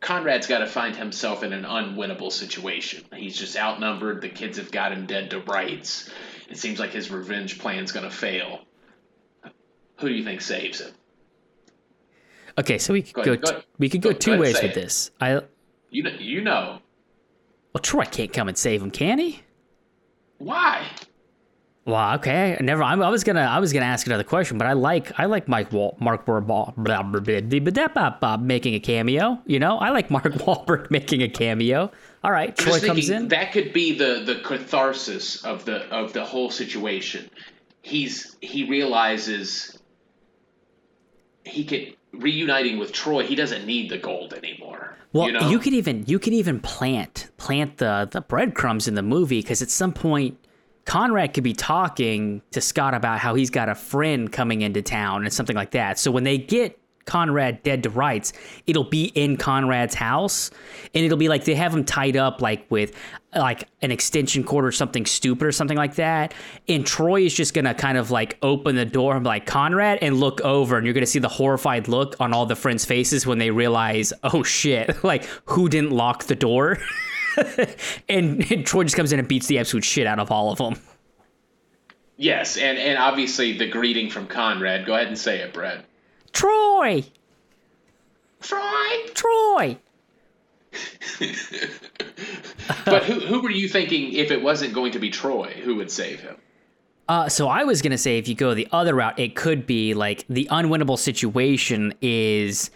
S2: Conrad's got to find himself in an unwinnable situation. He's just outnumbered, the kids have got him dead to rights. It seems like his revenge plan's going to fail. Who do you think saves him?
S1: Okay, so we could go, go, go we could go, go two ways with it. this. I
S2: you know, you know.
S1: Well, Troy can't come and save him, can he?
S2: Why?
S1: Well, okay. Never. I was gonna. I was gonna ask another question, but I like. I like Mike Wal- Mark Wahlberg making a cameo. You know, I like Mark Wahlberg making a cameo. All right, Troy comes in.
S2: That could be the the catharsis of the of the whole situation. He's he realizes he could reuniting with Troy, he doesn't need the gold anymore.
S1: Well,
S2: you, know?
S1: you could even you could even plant plant the the breadcrumbs in the movie because at some point Conrad could be talking to Scott about how he's got a friend coming into town and something like that. So when they get Conrad dead to rights, it'll be in Conrad's house, and it'll be like they have him tied up like with like an extension cord or something stupid or something like that. And Troy is just gonna kind of like open the door and be like Conrad and look over, and you're gonna see the horrified look on all the friends' faces when they realize, oh shit, like who didn't lock the door? and, and Troy just comes in and beats the absolute shit out of all of them.
S2: Yes, and and obviously the greeting from Conrad. Go ahead and say it, Brett.
S1: Troy.
S2: Troy.
S1: Troy.
S2: but who who were you thinking if it wasn't going to be Troy, who would save him?
S1: Uh, so I was gonna say if you go the other route, it could be like the unwinnable situation is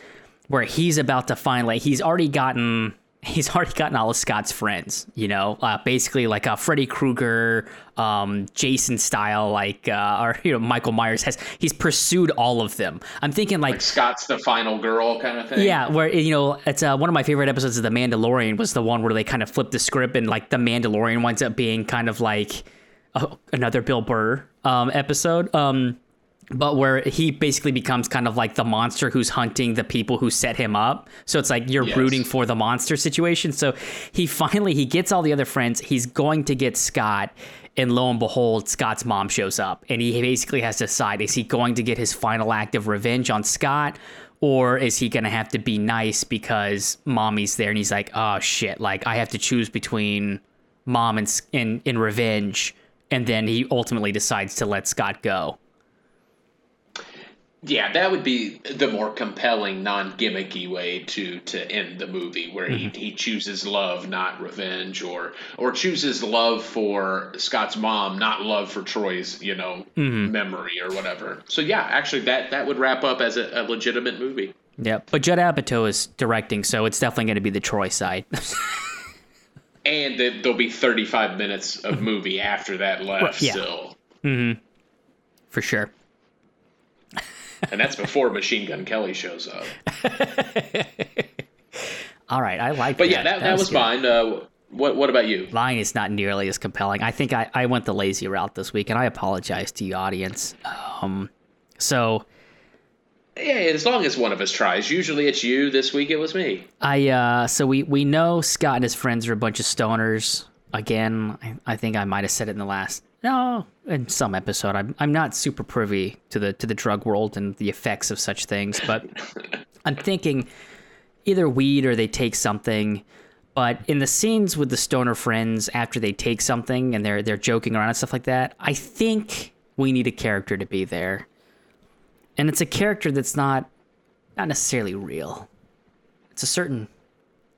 S1: where he's about to find like he's already gotten he's already gotten all of Scott's friends, you know, uh, basically like a Freddy Krueger, um, Jason style, like, uh, or, you know, Michael Myers has, he's pursued all of them. I'm thinking like, like
S2: Scott's the final girl kind of thing.
S1: Yeah. Where, you know, it's uh, one of my favorite episodes of The Mandalorian was the one where they kind of flip the script and like the Mandalorian winds up being kind of like oh, another Bill Burr um, episode. Um, but where he basically becomes kind of like the monster who's hunting the people who set him up. So it's like you're yes. rooting for the monster situation. So he finally he gets all the other friends. He's going to get Scott, and lo and behold, Scott's mom shows up, and he basically has to decide: is he going to get his final act of revenge on Scott? Or is he gonna have to be nice because mommy's there and he's like, oh shit, like I have to choose between mom and in revenge, and then he ultimately decides to let Scott go.
S2: Yeah, that would be the more compelling, non-gimmicky way to to end the movie, where mm-hmm. he, he chooses love, not revenge, or or chooses love for Scott's mom, not love for Troy's, you know, mm-hmm. memory or whatever. So yeah, actually, that that would wrap up as a, a legitimate movie.
S1: Yeah, but Judd Apatow is directing, so it's definitely going to be the Troy side.
S2: and there'll be 35 minutes of movie after that left yeah. still.
S1: Mm-hmm. For sure.
S2: And that's before Machine Gun Kelly shows up.
S1: All right, I like.
S2: But
S1: that.
S2: yeah, that, that, that was, was fine. Uh, what What about you?
S1: Mine is not nearly as compelling. I think I, I went the lazy route this week, and I apologize to the audience. Um, so.
S2: Yeah, as long as one of us tries. Usually it's you. This week it was me.
S1: I uh, so we we know Scott and his friends are a bunch of stoners. Again, I, I think I might have said it in the last no in some episode. I'm I'm not super privy to the to the drug world and the effects of such things, but I'm thinking either weed or they take something but in the scenes with the stoner friends after they take something and they're they're joking around and stuff like that, I think we need a character to be there. And it's a character that's not not necessarily real. It's a certain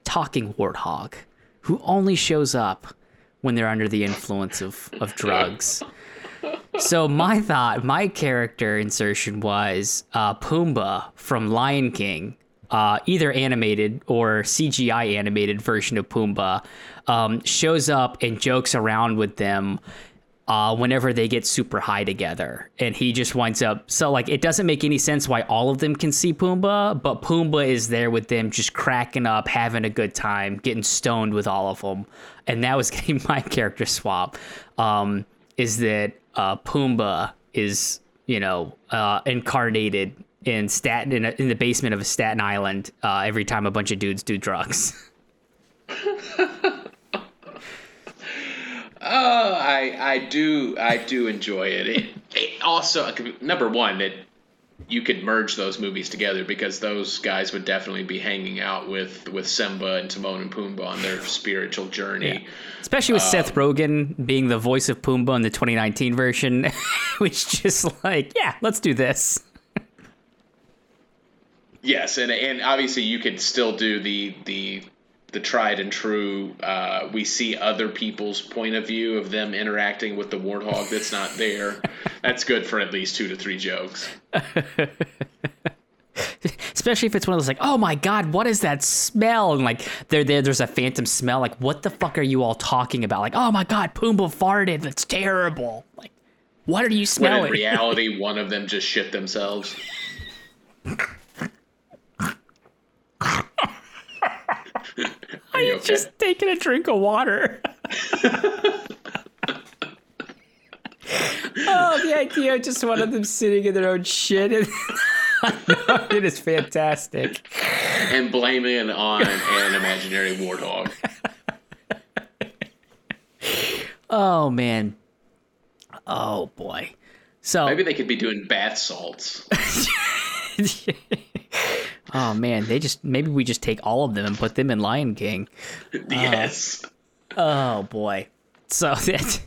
S1: talking warthog who only shows up when they're under the influence of, of drugs. So my thought, my character insertion was uh, Pumbaa from Lion King, uh, either animated or CGI animated version of Pumbaa um, shows up and jokes around with them uh, whenever they get super high together. And he just winds up. So, like, it doesn't make any sense why all of them can see Pumbaa, but Pumbaa is there with them, just cracking up, having a good time, getting stoned with all of them. And that was getting my character swap. Um, is that uh, Pumbaa is, you know, uh, incarnated in Staten in, a, in the basement of a Staten Island uh, every time a bunch of dudes do drugs.
S2: I I do I do enjoy it. It, it also number one that you could merge those movies together because those guys would definitely be hanging out with with Simba and Timon and Pumbaa on their spiritual journey. Yeah.
S1: Especially with um, Seth Rogen being the voice of Pumbaa in the 2019 version, which just like, yeah, let's do this.
S2: Yes, and and obviously you could still do the the the tried and true. Uh, we see other people's point of view of them interacting with the warthog that's not there. that's good for at least two to three jokes.
S1: Especially if it's one of those like, oh my god, what is that smell? And like there, there there's a phantom smell. Like, what the fuck are you all talking about? Like, oh my god, Pumbaa farted. That's terrible. Like, what are you smelling? When
S2: in reality, one of them just shit themselves.
S1: Are you okay? just taking a drink of water? oh, the idea of just one of them sitting in their own shit. it is fantastic.
S2: And blaming it on an imaginary warthog.
S1: oh man. Oh boy. So
S2: maybe they could be doing bath salts.
S1: Oh man, they just maybe we just take all of them and put them in Lion King.
S2: Yes.
S1: Uh, oh boy. So that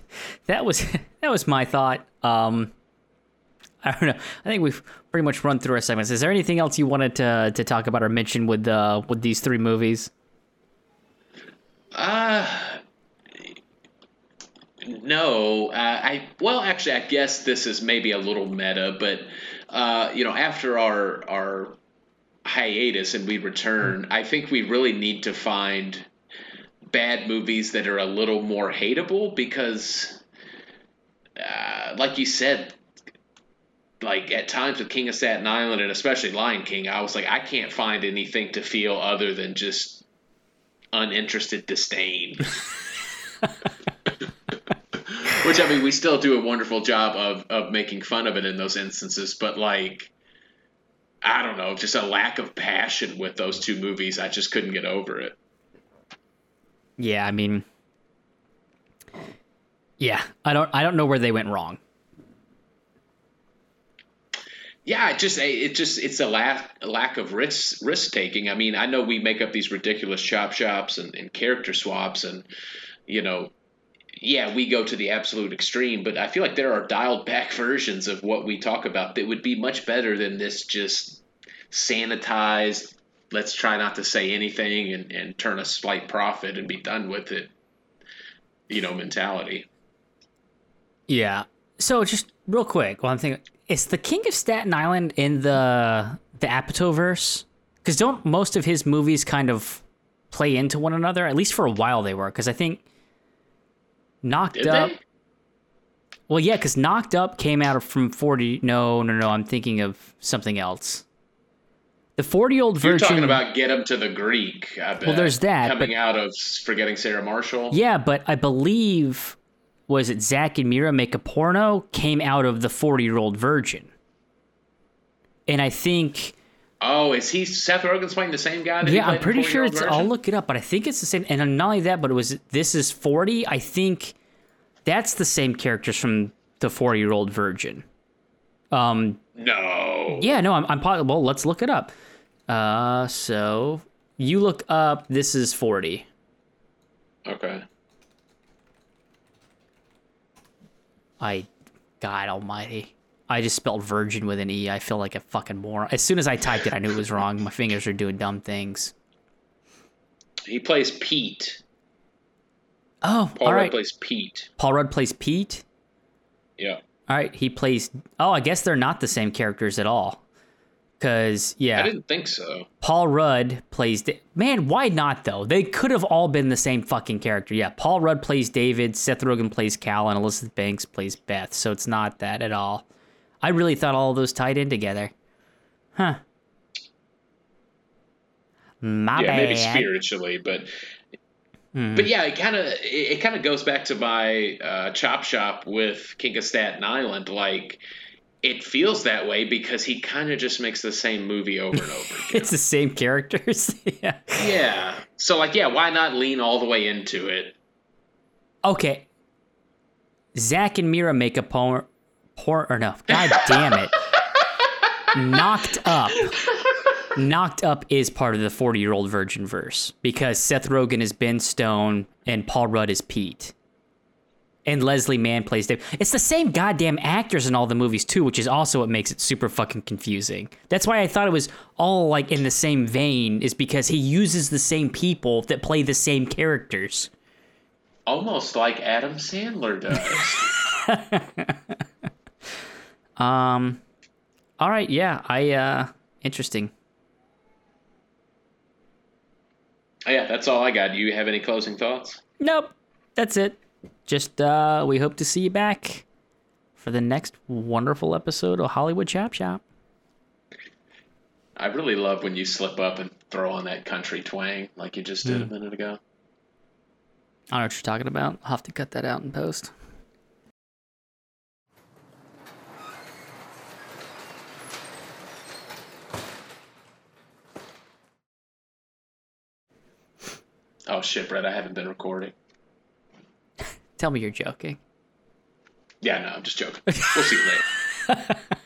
S1: that was that was my thought. Um, I don't know. I think we've pretty much run through our segments. Is there anything else you wanted to to talk about or mention with uh with these three movies?
S2: Uh no. Uh, I well, actually, I guess this is maybe a little meta, but uh, you know, after our our hiatus and we return, I think we really need to find bad movies that are a little more hateable because, uh, like you said, like at times with King of Staten Island and especially Lion King, I was like, I can't find anything to feel other than just uninterested disdain. Which I mean, we still do a wonderful job of of making fun of it in those instances, but like I don't know, just a lack of passion with those two movies. I just couldn't get over it.
S1: Yeah, I mean, yeah, I don't, I don't know where they went wrong.
S2: Yeah, it just it just it's a lack lack of risk risk taking. I mean, I know we make up these ridiculous chop shops and, and character swaps, and you know, yeah, we go to the absolute extreme, but I feel like there are dialed back versions of what we talk about that would be much better than this just sanitized, let's try not to say anything and, and turn a slight profit and be done with it, you know, mentality.
S1: Yeah. So just real quick, one thing is the King of Staten Island in the the Apatow verse? Because don't most of his movies kind of play into one another. At least for a while they were, because I think knocked
S2: Did
S1: up.
S2: they?
S1: Well, yeah, because knocked up came out from forty. No, no, no. I'm thinking of something else. The forty-year-old virgin.
S2: You're talking about get him to the Greek. I bet.
S1: there's that,
S2: coming
S1: but-
S2: out of forgetting Sarah Marshall.
S1: Yeah, but I believe was it Zack and Miri make a porno came out of the forty-year-old virgin, and I think.
S2: Oh, is he Seth Rogen's playing the same guy?
S1: Yeah, I'm pretty sure it's.
S2: Virgin?
S1: I'll look it up, but I think it's the same. And not only that, but it was this is forty. I think that's the same characters from the forty-year-old virgin. Um.
S2: No.
S1: Yeah. No. I'm. I'm. po- Well, let's look it up. Uh. So you look up. This is forty.
S2: Okay.
S1: I. God Almighty. I just spelled virgin with an e. I feel like a fucking moron. As soon as I typed it, I knew it was wrong. My fingers are doing dumb things.
S2: He plays Pete.
S1: Oh,
S2: Paul
S1: all
S2: Rudd plays Pete.
S1: Paul Rudd plays Pete.
S2: Yeah.
S1: All right, he plays. Oh, I guess they're not the same characters at all. Because yeah,
S2: I didn't think so.
S1: Paul Rudd plays. Da- Man, why not though? They could have all been the same fucking character. Yeah, Paul Rudd plays David. Seth Rogen plays Cal, and Elizabeth Banks plays Beth. So it's not that at all. I really thought all of those tied in together. Huh. My
S2: yeah,
S1: bad.
S2: maybe spiritually, but
S1: Hmm.
S2: but yeah, it kind of it, it kind of goes back to my uh, chop shop with King of Staten Island. Like it feels that way because he kind of just makes the same movie over and over again.
S1: It's the same characters. yeah.
S2: yeah. So like, yeah, why not lean all the way into it?
S1: Okay. Zack and Miri make a porn. Porn or no? God damn it! Knocked up. Knocked up is part of the forty-year-old virgin verse because Seth Rogen is Ben Stone and Paul Rudd is Pete. And Leslie Mann plays Dave. It's the same goddamn actors in all the movies too, which is also what makes it super fucking confusing. That's why I thought it was all like in the same vein, is because he uses the same people that play the same characters.
S2: Almost like Adam Sandler does.
S1: Um. All right. Yeah. I. Uh. Interesting.
S2: Oh, yeah, that's all I got. Do you have any closing thoughts?
S1: Nope. That's it. Just. Uh. We hope to see you back for the next wonderful episode of Hollywood Chop Shop.
S2: I really love when you slip up and throw on that country twang like you just did a minute ago.
S1: I don't know what you're talking about. I'll have to cut that out in post.
S2: Oh shit, Brett, I haven't been recording.
S1: Tell me you're joking.
S2: Yeah, no, I'm just joking. We'll see you later.